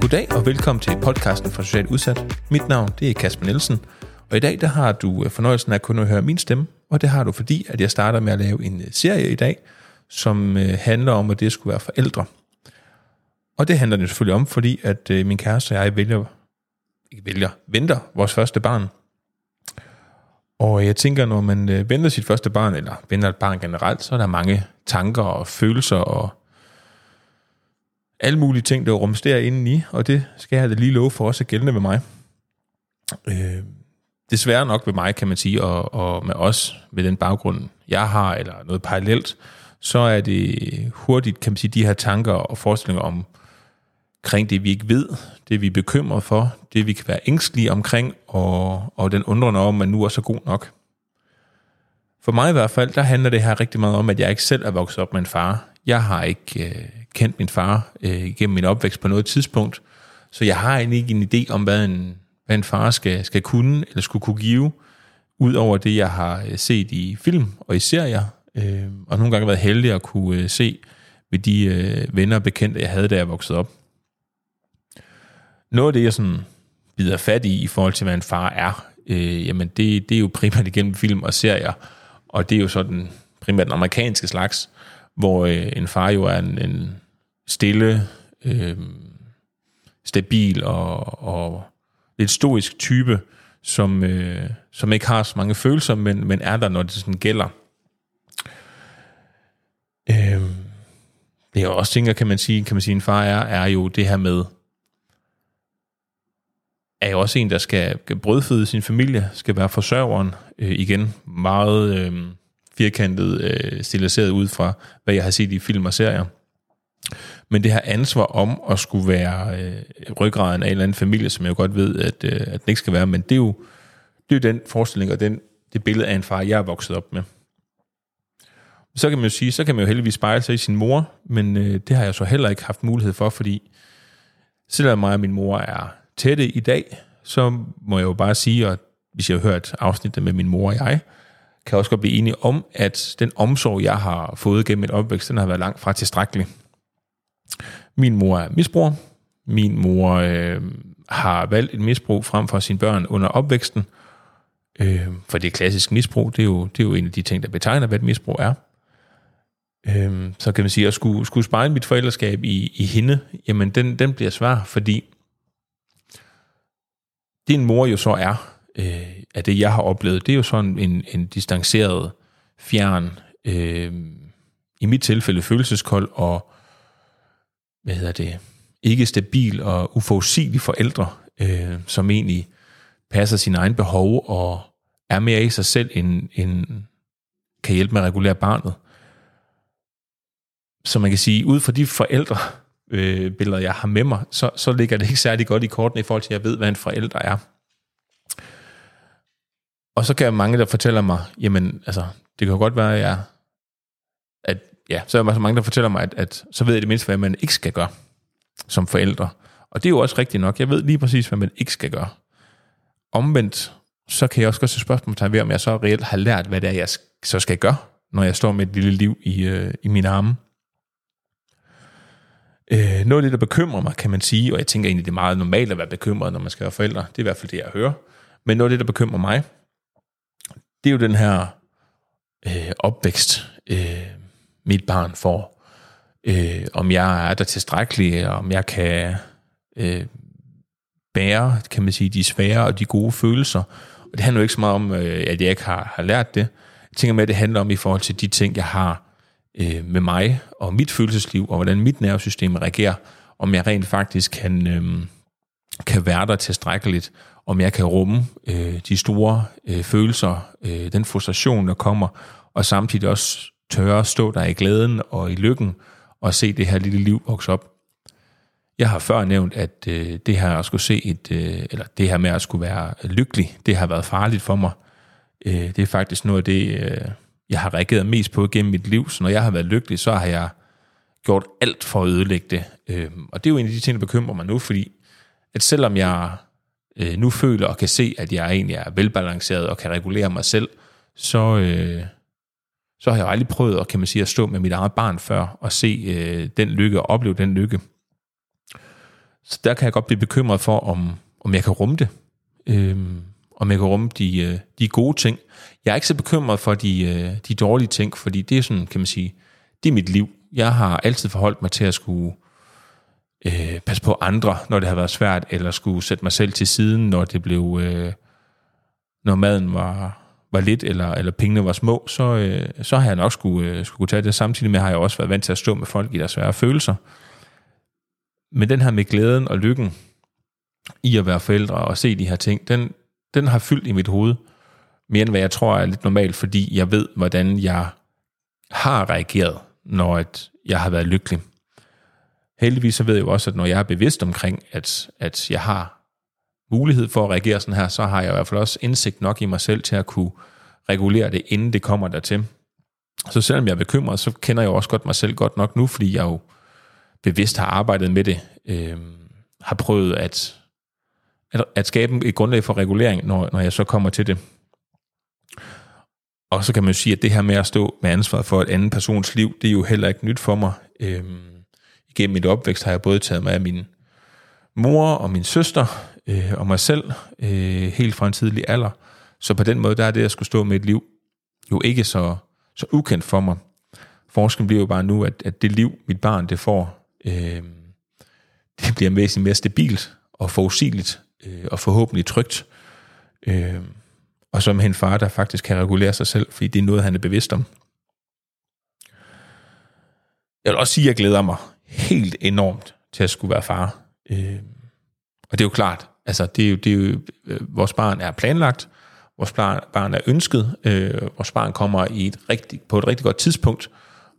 Goddag og velkommen til podcasten for Socialt Udsat. Mit navn det er Kasper Nielsen, og i dag der har du øh, fornøjelsen af at høre min stemme, og det har du fordi, at jeg starter med at lave en øh, serie i dag, som øh, handler om, at det skulle være forældre. Og det handler det selvfølgelig om, fordi at min kæreste og jeg vælger, ikke vælger, venter vores første barn. Og jeg tænker, når man øh, venter sit første barn, eller venter et barn generelt, så er der mange tanker og følelser og alle mulige ting, der rumsterer indeni, og det skal jeg da lige love for også gældende ved mig. Øh, desværre nok ved mig, kan man sige, og, og med os, med den baggrund, jeg har, eller noget parallelt, så er det hurtigt, kan man sige, de her tanker og forestillinger om, kring det, vi ikke ved, det vi er bekymret for, det vi kan være ængstlige omkring, og, og den undrende om, at man nu er så god nok. For mig i hvert fald, der handler det her rigtig meget om, at jeg ikke selv er vokset op med en far. Jeg har ikke øh, kendt min far øh, gennem min opvækst på noget tidspunkt, så jeg har egentlig ikke en idé om, hvad en, hvad en far skal, skal kunne eller skulle kunne give, ud over det, jeg har øh, set i film og i serier, øh, og nogle gange været heldig at kunne øh, se ved de øh, venner og bekendte, jeg havde, da jeg voksede op. Noget af det, jeg sådan bider fat i, i forhold til, hvad en far er, øh, jamen det, det er jo primært igennem film og serier, og det er jo sådan primært den amerikanske slags, hvor øh, en far jo er en, en stille, øh, stabil og, og lidt stoisk type, som, øh, som ikke har så mange følelser, men, men er der, når det sådan gælder. Øh, det er også ting, kan man sige, kan man sige, en far er, er jo det her med, er jo også en, der skal brødføde sin familie, skal være forsørgeren, øh, igen, meget øh, firkantet, øh, stiliseret ud fra, hvad jeg har set i film og serier. Men det her ansvar om at skulle være øh, ryggraden af en eller anden familie, som jeg jo godt ved, at, øh, at den ikke skal være, men det er jo, det er jo den forestilling og den, det billede af en far, jeg er vokset op med. Så kan man jo sige, så kan man jo heldigvis spejle sig i sin mor, men øh, det har jeg så heller ikke haft mulighed for, fordi selvom mig og min mor er tætte i dag, så må jeg jo bare sige, at hvis jeg har hørt afsnittet med min mor og jeg, kan også godt blive enige om, at den omsorg, jeg har fået gennem min opvækst, den har været langt fra tilstrækkelig. Min mor er misbruger. Min mor øh, har valgt et misbrug frem for sine børn under opvæksten. Øh, for det er klassisk misbrug. Det er, jo, det er jo en af de ting, der betegner, hvad et misbrug er. Øh, så kan man sige, at skulle, skulle spejle mit forældreskab i, i hende, jamen den, den bliver svær, fordi din mor jo så er, øh, af det jeg har oplevet, det er jo sådan en, en distanceret, fjern, øh, i mit tilfælde følelseskold og hvad hedder det, ikke stabil og uforudsigelig forældre, øh, som egentlig passer sine egne behov og er mere i sig selv, end, end kan hjælpe med at regulere barnet. Så man kan sige, ud fra de forældre, øh, billeder, jeg har med mig, så, så ligger det ikke særlig godt i kortene i forhold til, at jeg ved, hvad en forælder er. Og så kan jeg mange, der fortæller mig, jamen, altså, det kan godt være, at jeg ja, så er der mange, der fortæller mig, at, at så ved jeg det mindste, hvad man ikke skal gøre som forældre. Og det er jo også rigtigt nok. Jeg ved lige præcis, hvad man ikke skal gøre. Omvendt, så kan jeg også godt se spørgsmål ved, om jeg så reelt har lært, hvad det er, jeg så skal gøre, når jeg står med et lille liv i, øh, i mine arme. Øh, noget af det, der bekymrer mig, kan man sige, og jeg tænker egentlig, det er meget normalt at være bekymret, når man skal være forældre. Det er i hvert fald det, jeg hører. Men noget af det, der bekymrer mig, det er jo den her øh, opvækst, øh, mit barn får. Øh, om jeg er der tilstrækkelig, om jeg kan øh, bære, kan man sige, de svære og de gode følelser. Og det handler jo ikke så meget om, øh, at jeg ikke har, har lært det. Jeg tænker med, at det handler om i forhold til de ting, jeg har øh, med mig og mit følelsesliv, og hvordan mit nervesystem reagerer, om jeg rent faktisk kan, øh, kan være der tilstrækkeligt, om jeg kan rumme øh, de store øh, følelser, øh, den frustration, der kommer, og samtidig også tørre stå der i glæden og i lykken og se det her lille liv vokse op. Jeg har før nævnt, at øh, det her at skulle se et, øh, eller det her med at skulle være lykkelig, det har været farligt for mig. Øh, det er faktisk noget af det, øh, jeg har reageret mest på gennem mit liv. Så når jeg har været lykkelig, så har jeg gjort alt for at ødelægge det. Øhm, og det er jo en af de ting, der bekymrer mig nu, fordi at selvom jeg øh, nu føler og kan se, at jeg egentlig er velbalanceret og kan regulere mig selv, så, øh, så har jeg aldrig prøvet at, kan man sige, at stå med mit eget barn før og se øh, den lykke og opleve den lykke. Så der kan jeg godt blive bekymret for, om, om jeg kan rumme det. Øh, om jeg kan rumme de, øh, de gode ting. Jeg er ikke så bekymret for de, øh, de dårlige ting, fordi det er sådan, kan man sige, det er mit liv. Jeg har altid forholdt mig til at skulle øh, passe på andre, når det har været svært, eller skulle sætte mig selv til siden, når det blev, øh, når maden var, var lidt, eller, eller pengene var små, så, øh, så har jeg nok skulle, øh, skulle tage det. Samtidig med har jeg også været vant til at stå med folk i deres svære følelser. Men den her med glæden og lykken i at være forældre og se de her ting, den, den har fyldt i mit hoved mere end hvad jeg tror er lidt normalt, fordi jeg ved, hvordan jeg har reageret, når at jeg har været lykkelig. Heldigvis så ved jeg jo også, at når jeg er bevidst omkring, at, at jeg har mulighed for at reagere sådan her, så har jeg i hvert fald også indsigt nok i mig selv til at kunne regulere det, inden det kommer dertil. Så selvom jeg er bekymret, så kender jeg jo også godt mig selv godt nok nu, fordi jeg jo bevidst har arbejdet med det, øh, har prøvet at, at, at skabe et grundlag for regulering, når, når jeg så kommer til det. Og så kan man jo sige, at det her med at stå med ansvar for et andet persons liv, det er jo heller ikke nyt for mig. Øhm, igennem mit opvækst har jeg både taget mig af min mor og min søster øh, og mig selv øh, helt fra en tidlig alder. Så på den måde, der er det at skulle stå med et liv jo ikke så, så ukendt for mig. Forskningen bliver jo bare nu, at, at det liv, mit barn det får, øh, det bliver væsentligt mere stabilt og forudsigeligt øh, og forhåbentlig trygt. Øh, og som en far, der faktisk kan regulere sig selv, fordi det er noget, han er bevidst om. Jeg vil også sige, at jeg glæder mig helt enormt til at skulle være far. Øh, og det er jo klart, altså det er jo, det er jo øh, vores barn er planlagt, vores barn er ønsket, øh, vores barn kommer i et rigtig, på et rigtig godt tidspunkt,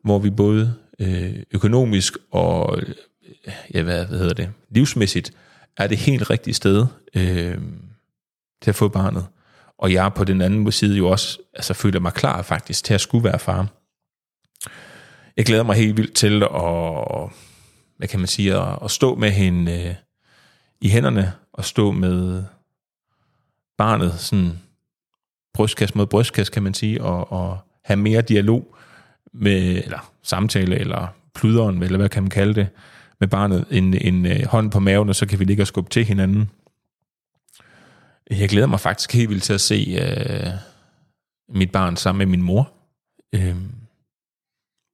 hvor vi både øh, økonomisk og øh, ja, hvad, hvad hedder det, livsmæssigt er det helt rigtige sted øh, til at få barnet. Og jeg på den anden side jo også altså, føler mig klar faktisk til at skulle være far. Jeg glæder mig helt vildt til at, hvad kan man sige, at, at stå med hende øh, i hænderne, og stå med barnet sådan brystkast mod brystkast, kan man sige, og, og have mere dialog med, eller samtale, eller pluderen, eller hvad kan man kalde det, med barnet, en, en øh, hånd på maven, og så kan vi ligge og skubbe til hinanden. Jeg glæder mig faktisk helt vildt til at se øh, mit barn sammen med min mor. Øh,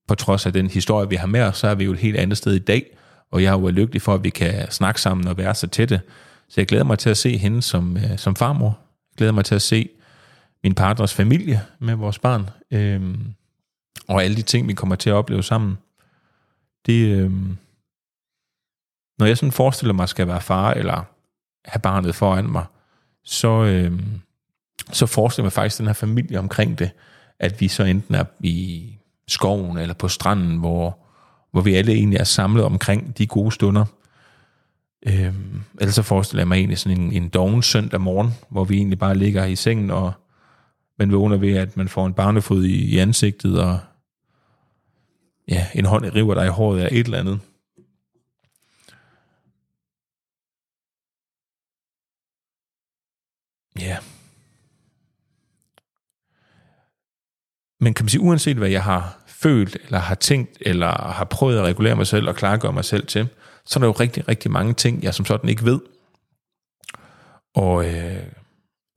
på trods af den historie, vi har med os, så er vi jo et helt andet sted i dag, og jeg er jo lykkelig for, at vi kan snakke sammen og være så tætte. Så jeg glæder mig til at se hende som, øh, som farmor. Jeg glæder mig til at se min partners familie med vores barn. Øh, og alle de ting, vi kommer til at opleve sammen. Det, øh, når jeg sådan forestiller mig, at skal være far, eller have barnet foran mig, så, øh, så forestiller man mig faktisk den her familie omkring det, at vi så enten er i skoven eller på stranden, hvor, hvor vi alle egentlig er samlet omkring de gode stunder. Øh, ellers så forestiller jeg mig egentlig sådan en, en doven søndag morgen, hvor vi egentlig bare ligger i sengen, og man vågner ved, at man får en barnefod i, i ansigtet, og ja, en hånd river dig i håret af et eller andet. Ja. Men kan man sige, uanset hvad jeg har følt, eller har tænkt, eller har prøvet at regulere mig selv og klargøre mig selv til, så er der jo rigtig, rigtig mange ting, jeg som sådan ikke ved. Og øh,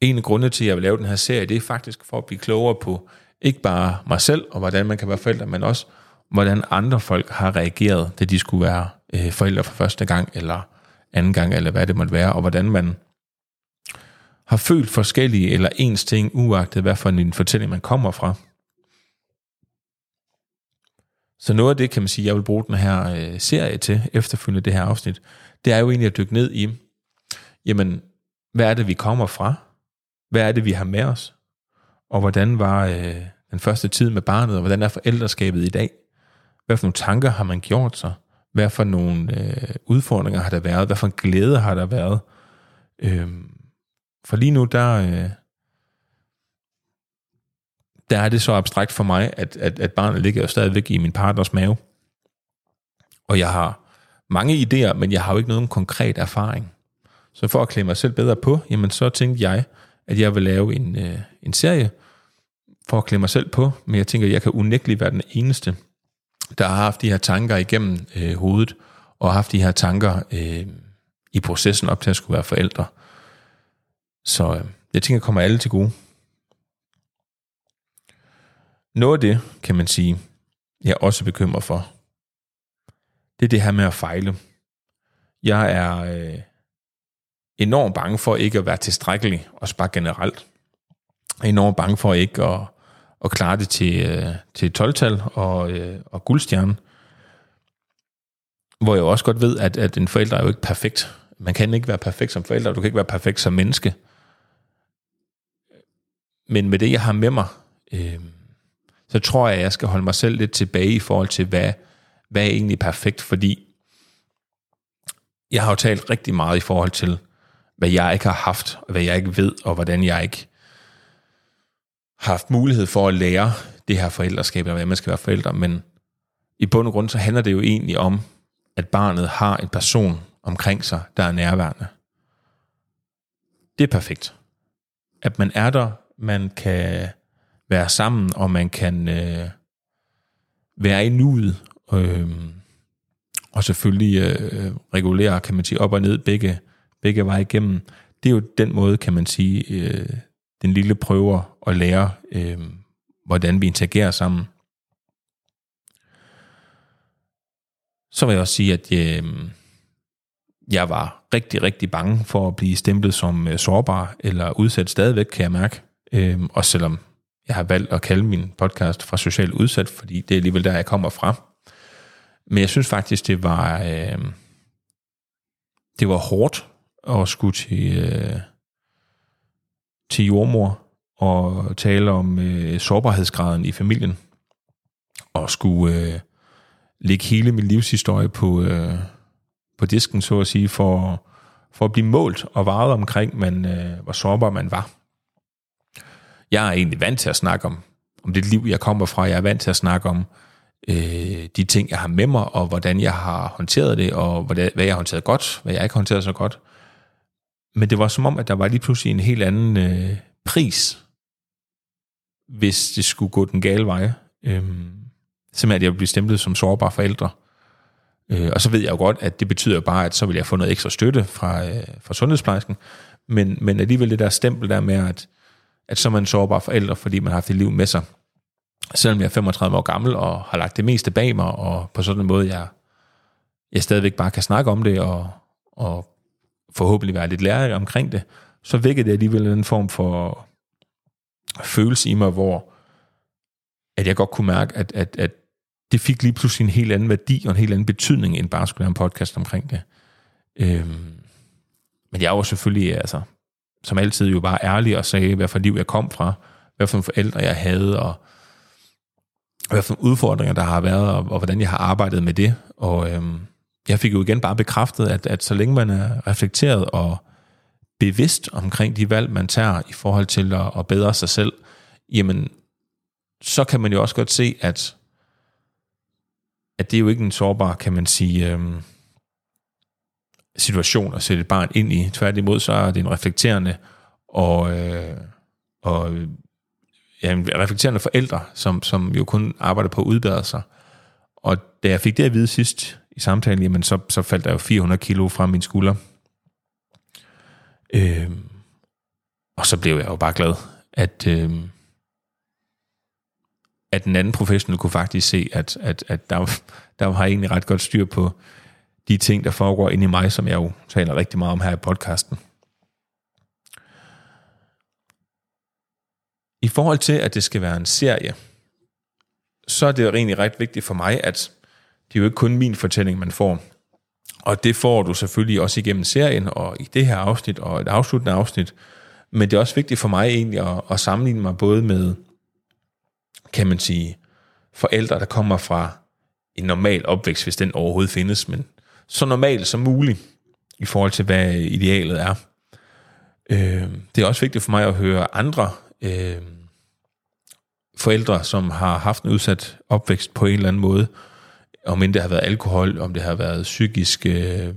en af grundene til, at jeg vil lave den her serie, det er faktisk for at blive klogere på ikke bare mig selv, og hvordan man kan være forældre, men også hvordan andre folk har reageret, da de skulle være øh, forældre for første gang, eller anden gang, eller hvad det måtte være, og hvordan man har følt forskellige eller ens ting, uagtet hvad for en fortælling man kommer fra. Så noget af det, kan man sige, jeg vil bruge den her øh, serie til, efterfølgende det her afsnit, det er jo egentlig at dykke ned i, jamen, hvad er det, vi kommer fra? Hvad er det, vi har med os? Og hvordan var øh, den første tid med barnet, og hvordan er forældreskabet i dag? Hvad for nogle tanker har man gjort sig? Hvad for nogle øh, udfordringer har der været? Hvad for en glæde har der været? Øh, for lige nu, der, øh, der er det så abstrakt for mig, at, at, at barnet ligger jo stadigvæk i min partners mave. Og jeg har mange idéer, men jeg har jo ikke nogen konkret erfaring. Så for at klæde mig selv bedre på, jamen så tænkte jeg, at jeg vil lave en, øh, en serie, for at klemme mig selv på, men jeg tænker, at jeg kan unægteligt være den eneste, der har haft de her tanker igennem øh, hovedet, og haft de her tanker øh, i processen op til at skulle være forældre. Så øh, jeg tænker, kommer alle til gode. Noget af det, kan man sige, jeg er også bekymret for, det er det her med at fejle. Jeg er øh, enormt bange for ikke at være tilstrækkelig, og bare generelt. Jeg er enormt bange for ikke at, at klare det til, øh, til 12-tal og, øh, og guldstjerne. Hvor jeg også godt ved, at, at en forælder er jo ikke perfekt. Man kan ikke være perfekt som forælder, du kan ikke være perfekt som menneske. Men med det, jeg har med mig, øh, så tror jeg, at jeg skal holde mig selv lidt tilbage i forhold til, hvad, hvad er egentlig perfekt, fordi jeg har jo talt rigtig meget i forhold til, hvad jeg ikke har haft, og hvad jeg ikke ved, og hvordan jeg ikke har haft mulighed for at lære det her forældreskab, eller hvad man skal være forældre, men i bund og grund, så handler det jo egentlig om, at barnet har en person omkring sig, der er nærværende. Det er perfekt. At man er der, man kan være sammen, og man kan øh, være i nuet, øh, og selvfølgelig øh, regulere, kan man sige, op og ned begge, begge veje igennem. Det er jo den måde, kan man sige, øh, den lille prøver at lære, øh, hvordan vi interagerer sammen. Så vil jeg også sige, at øh, jeg var rigtig, rigtig bange for at blive stemplet som øh, sårbar eller udsat stadigvæk, kan jeg mærke. Øhm, også selvom jeg har valgt at kalde min podcast fra socialt udsat, fordi det er alligevel der, jeg kommer fra. Men jeg synes faktisk, det var, øh, det var hårdt at skulle til, øh, til jordmor og tale om øh, sårbarhedsgraden i familien, og skulle øh, lægge hele min livshistorie på, øh, på disken, så at sige, for, for at blive målt og varet omkring, man, øh, hvor sårbar man var. Jeg er egentlig vant til at snakke om, om det liv, jeg kommer fra. Jeg er vant til at snakke om øh, de ting, jeg har med mig, og hvordan jeg har håndteret det, og hvordan, hvad jeg har håndteret godt, hvad jeg ikke har håndteret så godt. Men det var som om, at der var lige pludselig en helt anden øh, pris, hvis det skulle gå den gale vej. Øh, simpelthen, at jeg blev stemplet som sårbar forældre. Øh, og så ved jeg jo godt, at det betyder bare, at så vil jeg få noget ekstra støtte fra, øh, fra sundhedsplejersken. Men, men alligevel det der stempel der med, at, at så er man sårbar forældre, fordi man har haft et liv med sig. Selvom jeg er 35 år gammel og har lagt det meste bag mig, og på sådan en måde, jeg, jeg stadigvæk bare kan snakke om det, og, og forhåbentlig være lidt lærer omkring det, så vækkede det alligevel en form for følelse i mig, hvor at jeg godt kunne mærke, at, at, at det fik lige pludselig en helt anden værdi og en helt anden betydning, end bare skulle have en podcast omkring det. Øhm, men jeg er jo selvfølgelig, altså, som altid jo bare ærlig og sagde, hvad for liv jeg kom fra, hvad for forældre jeg havde, og hvad for udfordringer der har været, og, og hvordan jeg har arbejdet med det. Og øhm, jeg fik jo igen bare bekræftet, at, at så længe man er reflekteret og bevidst omkring de valg, man tager i forhold til at, at bedre sig selv, jamen, så kan man jo også godt se, at, at det er jo ikke en sårbar, kan man sige, øhm, situation at sætte et barn ind i. Tværtimod, så er det en reflekterende og, øh, og ja, en reflekterende forældre, som, som jo kun arbejder på at udbedre sig. Og da jeg fik det at vide sidst i samtalen, jamen så, så faldt der jo 400 kilo fra min skulder. Øh, og så blev jeg jo bare glad, at, øh, at den anden professionel kunne faktisk se, at, at, at der, der har egentlig ret godt styr på de ting, der foregår inde i mig, som jeg jo taler rigtig meget om her i podcasten. I forhold til, at det skal være en serie, så er det jo egentlig ret vigtigt for mig, at det er jo ikke kun min fortælling, man får. Og det får du selvfølgelig også igennem serien, og i det her afsnit, og et afsluttende afsnit. Men det er også vigtigt for mig egentlig at, at sammenligne mig både med, kan man sige, forældre, der kommer fra en normal opvækst, hvis den overhovedet findes, men så normalt som muligt i forhold til, hvad idealet er. Øh, det er også vigtigt for mig at høre andre øh, forældre, som har haft en udsat opvækst på en eller anden måde, om end det har været alkohol, om det har været psykisk øh,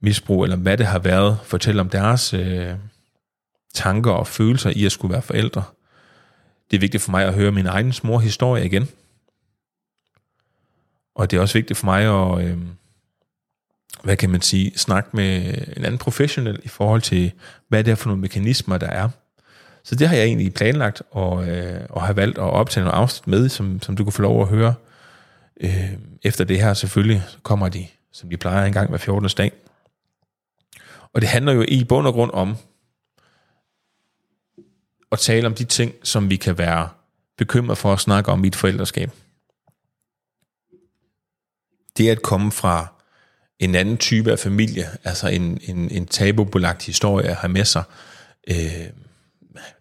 misbrug, eller hvad det har været, fortælle om deres øh, tanker og følelser i at skulle være forældre. Det er vigtigt for mig at høre min egen mor historie igen. Og det er også vigtigt for mig at, øh, hvad kan man sige, snakke med en anden professionel i forhold til, hvad det er for nogle mekanismer, der er. Så det har jeg egentlig planlagt og, øh, og har valgt at optage nogle afsnit med, som, som du kan få lov at høre. Øh, efter det her selvfølgelig kommer de, som de plejer en gang hver 14. dag. Og det handler jo i bund og grund om at tale om de ting, som vi kan være bekymret for at snakke om i et forældreskab. Det at komme fra en anden type af familie, altså en, en, en tabubelagt historie at have med sig. Øh,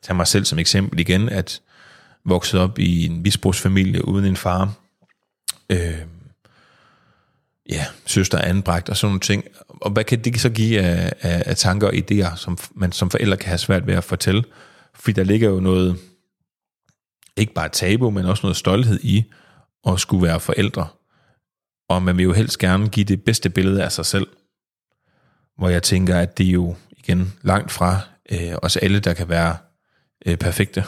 tag mig selv som eksempel igen, at vokset op i en misbrugsfamilie uden en far. Øh, ja, søster anbragt og sådan nogle ting. Og hvad kan det så give af, af, af tanker og idéer, som man som forældre kan have svært ved at fortælle? Fordi der ligger jo noget, ikke bare tabu, men også noget stolthed i at skulle være forældre. Og man vil jo helst gerne give det bedste billede af sig selv. Hvor jeg tænker, at det er jo igen langt fra øh, os alle, der kan være øh, perfekte.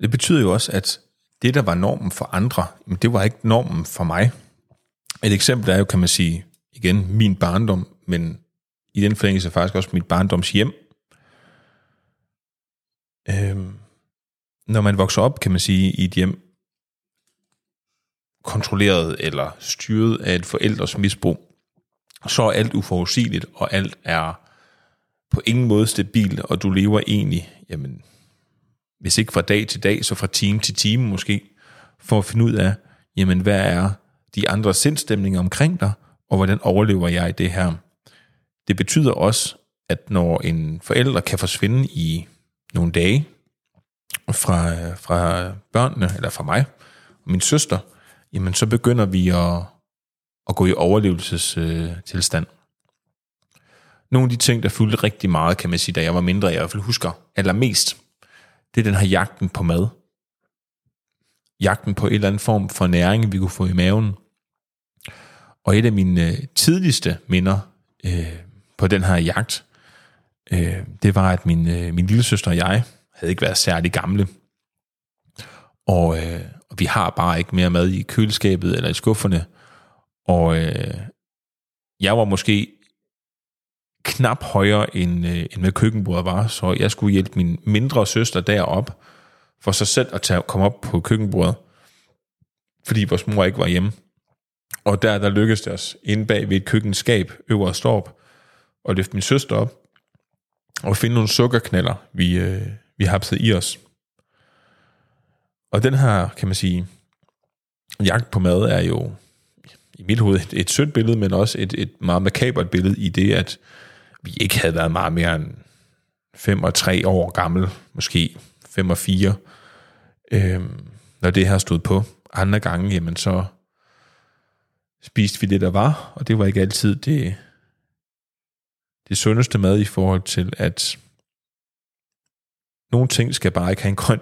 Det betyder jo også, at det, der var normen for andre, det var ikke normen for mig. Et eksempel er jo, kan man sige, igen, min barndom, men i den forlængelse faktisk også mit barndoms hjem. Øhm, når man vokser op, kan man sige, i et hjem, kontrolleret eller styret af et forældres misbrug, så er alt uforudsigeligt, og alt er på ingen måde stabilt, og du lever egentlig, jamen, hvis ikke fra dag til dag, så fra time til time måske, for at finde ud af, jamen, hvad er de andre sindstemninger omkring dig, og hvordan overlever jeg i det her. Det betyder også, at når en forælder kan forsvinde i nogle dage fra, fra børnene, eller fra mig og min søster, jamen så begynder vi at, at gå i overlevelsestilstand. Nogle af de ting, der fyldte rigtig meget, kan man sige, da jeg var mindre, jeg i hvert fald husker allermest, det er den her jagten på mad. Jagten på en eller anden form for næring, vi kunne få i maven. Og et af mine øh, tidligste minder øh, på den her jagt, øh, det var, at min, øh, min lille søster og jeg havde ikke været særlig gamle. Og, øh, og vi har bare ikke mere mad i køleskabet eller i skufferne. Og øh, jeg var måske knap højere, end, øh, end med køkkenbordet var, så jeg skulle hjælpe min mindre søster derop for sig selv at tage, komme op på køkkenbordet, fordi vores mor ikke var hjemme. Og der, der lykkedes det os inde bag ved et køkkenskab øverst op, og løfte min søster op, og finde nogle sukkerknaller, vi, øh, vi hapsede i os. Og den her, kan man sige, jagt på mad er jo i mit hoved et, et sødt billede, men også et, et meget makabert billede i det, at vi ikke havde været meget mere end 5 og 3 år gammel, måske 5 og 4, øhm, når det her stod på. Andre gange, jamen så spiste vi det, der var, og det var ikke altid det, det sundeste mad i forhold til, at nogle ting skal bare ikke have en grøn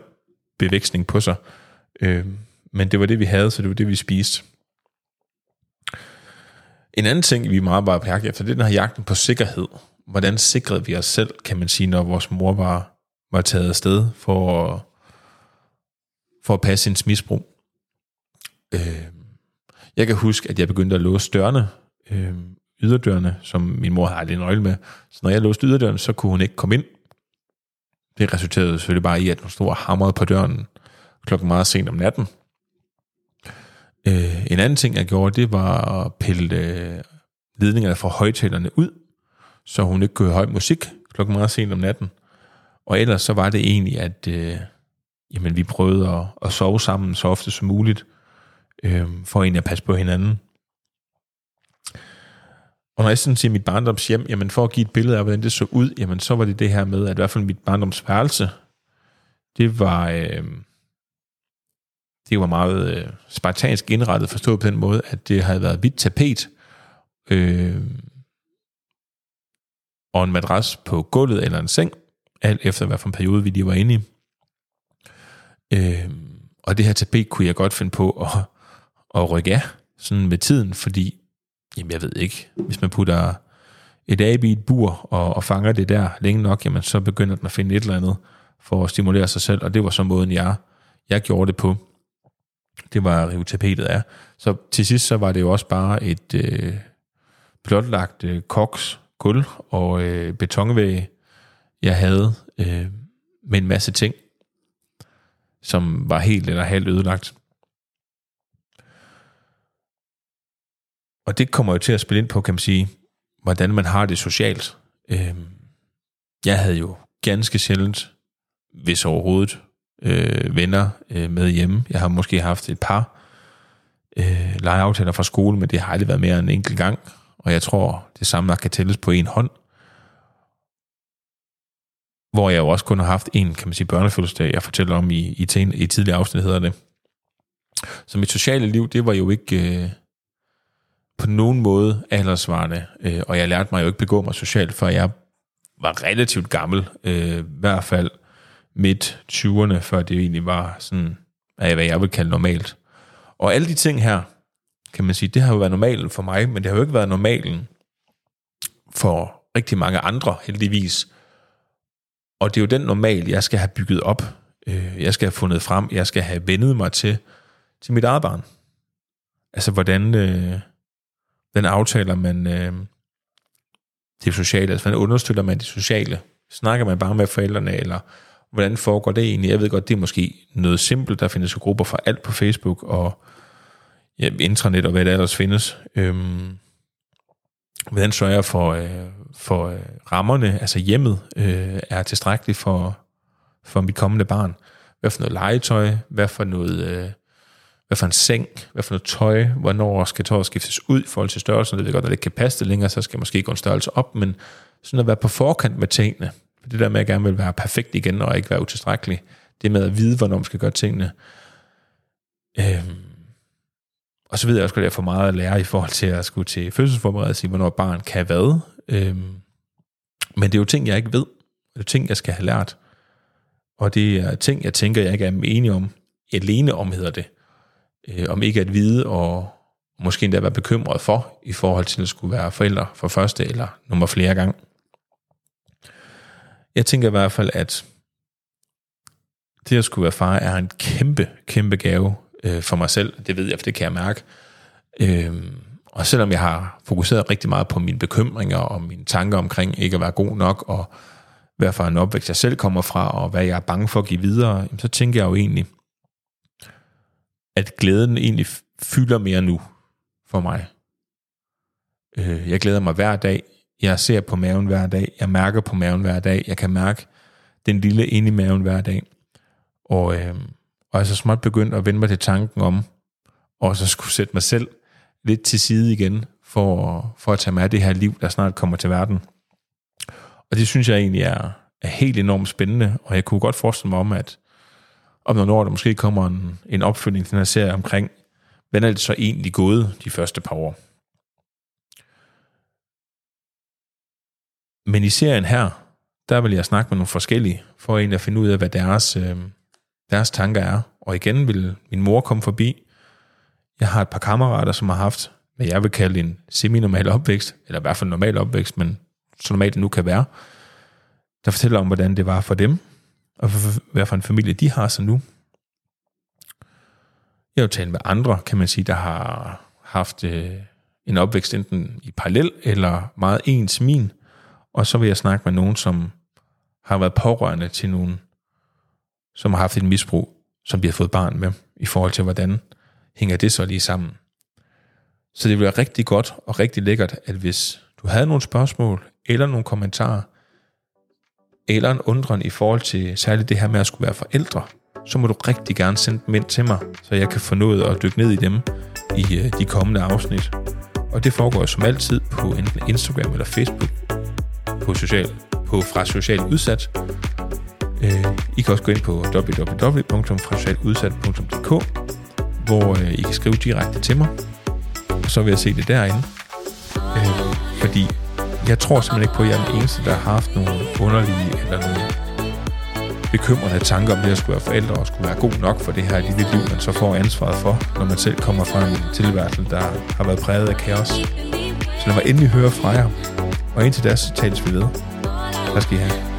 bevæksning på sig. Øh, men det var det, vi havde, så det var det, vi spiste. En anden ting, vi meget bare på jagt efter, det er den her jagten på sikkerhed. Hvordan sikrede vi os selv, kan man sige, når vores mor var, var taget afsted for at, for at passe sin misbrug. Øh, jeg kan huske, at jeg begyndte at låse dørene, øh, yderdørene, som min mor havde aldrig nøgle med. Så når jeg låste yderdørene, så kunne hun ikke komme ind. Det resulterede selvfølgelig bare i, at hun stod og hamrede på døren klokken meget sent om natten. Øh, en anden ting, jeg gjorde, det var at pille øh, ledningerne fra højtalerne ud, så hun ikke kunne høre høj musik klokken meget sent om natten. Og ellers så var det egentlig, at øh, jamen, vi prøvede at, at sove sammen så ofte som muligt, øh, for egentlig at passe på hinanden. Og når jeg sådan siger mit barndomshjem, jamen for at give et billede af, hvordan det så ud, jamen så var det det her med, at i hvert fald mit barndomsværelse, det var, øh, det var meget øh, spartansk indrettet, forstået på den måde, at det havde været hvidt tapet, øh, og en madras på gulvet eller en seng, alt efter hvad for en periode vi lige var inde i. Øh, og det her tapet kunne jeg godt finde på at, at rykke af sådan med tiden, fordi Jamen, jeg ved ikke. Hvis man putter et abe i et bur og, og fanger det der længe nok, jamen, så begynder den at finde et eller andet for at stimulere sig selv, og det var så måden, jeg, jeg gjorde det på. Det var at rive tapetet af. Så til sidst så var det jo også bare et øh, blotlagt øh, koks, gulv og øh, betonvæg, jeg havde øh, med en masse ting, som var helt eller halvt ødelagt. Og det kommer jo til at spille ind på, kan man sige, hvordan man har det socialt. Øh, jeg havde jo ganske sjældent, hvis overhovedet, øh, venner øh, med hjemme. Jeg har måske haft et par øh, legeaftaler fra skole, men det har aldrig været mere end en enkelt gang. Og jeg tror, det samme nok kan tælles på en hånd. Hvor jeg jo også kun har haft en, kan man sige, børnefødselsdag, jeg fortæller om i, i, ten, i tidligere afsnit, hedder det. Så mit sociale liv, det var jo ikke øh, på nogen måde aldersvarende, øh, og jeg lærte mig jo ikke begå mig socialt, før jeg var relativt gammel, øh, i hvert fald midt 20'erne, før det egentlig var sådan, hvad jeg vil kalde normalt. Og alle de ting her, kan man sige, det har jo været normalen for mig, men det har jo ikke været normalen for rigtig mange andre, heldigvis. Og det er jo den normal, jeg skal have bygget op. Øh, jeg skal have fundet frem, jeg skal have vendet mig til, til mit eget barn. Altså, hvordan, øh, den aftaler man øh, det sociale, altså hvordan understøtter man det sociale? Snakker man bare med forældrene, eller hvordan foregår det egentlig? Jeg ved godt, det er måske noget simpelt, der findes jo grupper for alt på Facebook, og ja, intranet og hvad der ellers findes. Øhm, hvordan sørger jeg for, øh, for øh, rammerne, altså hjemmet, øh, er tilstrækkeligt for, for mit kommende barn? Hvad for noget legetøj? Hvad for noget... Øh, hvad for en seng, hvad for noget tøj, hvornår skal tøjet skiftes ud i forhold til størrelsen. Det er godt, at det ikke kan passe det længere, så skal jeg måske gå en størrelse op, men sådan at være på forkant med tingene. Det der med, at jeg gerne vil være perfekt igen, og ikke være utilstrækkelig. Det med at vide, hvornår man skal gøre tingene. Øhm, og så ved jeg også, at jeg får meget at lære i forhold til at skulle til fødselsforberedelse, hvornår barn kan hvad. Øhm, men det er jo ting, jeg ikke ved. Det er ting, jeg skal have lært. Og det er ting, jeg tænker, jeg ikke er enig om. Alene om hedder det. Øh, om ikke at vide og måske endda være bekymret for, i forhold til at skulle være forældre for første eller nummer flere gang. Jeg tænker i hvert fald, at det at skulle være far er en kæmpe, kæmpe gave øh, for mig selv. Det ved jeg, for det kan jeg mærke. Øh, og selvom jeg har fokuseret rigtig meget på mine bekymringer og mine tanker omkring ikke at være god nok, og hvad for en opvækst jeg selv kommer fra, og hvad jeg er bange for at give videre, så tænker jeg jo egentlig, at glæden egentlig fylder mere nu for mig. Øh, jeg glæder mig hver dag. Jeg ser på maven hver dag. Jeg mærker på maven hver dag. Jeg kan mærke den lille inde i maven hver dag. Og, øh, og jeg er så småt begyndt at vende mig til tanken om, og så skulle sætte mig selv lidt til side igen, for, for at tage med det her liv, der snart kommer til verden. Og det synes jeg egentlig er, er helt enormt spændende, og jeg kunne godt forestille mig om, at om nogle år der måske kommer en, en opfølging til den her serie omkring, hvordan er det så egentlig gået de første par år. Men i serien her, der vil jeg snakke med nogle forskellige, for egentlig at finde ud af, hvad deres, øh, deres tanker er. Og igen vil min mor komme forbi. Jeg har et par kammerater, som har haft, hvad jeg vil kalde en semi-normal opvækst, eller i hvert fald normal opvækst, men så normalt det nu kan være, der fortæller om, hvordan det var for dem, og hvad for en familie de har så nu. Jeg har jo talt med andre, kan man sige, der har haft øh, en opvækst enten i parallel eller meget ens min, og så vil jeg snakke med nogen, som har været pårørende til nogen, som har haft et misbrug, som de har fået barn med, i forhold til, hvordan hænger det så lige sammen. Så det ville være rigtig godt og rigtig lækkert, at hvis du havde nogle spørgsmål eller nogle kommentarer, eller en undren i forhold til særligt det her med at skulle være forældre, så må du rigtig gerne sende dem ind til mig, så jeg kan få noget at dykke ned i dem i øh, de kommende afsnit. Og det foregår som altid på enten Instagram eller Facebook på, social, på fra Social Udsat. Øh, I kan også gå ind på www.frasocialudsat.dk, hvor øh, I kan skrive direkte til mig, og så vil jeg se det derinde. fordi jeg tror simpelthen ikke på, at jeg er den eneste, der har haft nogle underlige eller nogle bekymrende tanker om det at skulle være forældre og skulle være god nok for det her lille liv, man så får ansvaret for, når man selv kommer fra en tilværelse, der har været præget af kaos. Så lad mig endelig høre fra jer. Og indtil da, så tales vi ved. Hvad skal I have?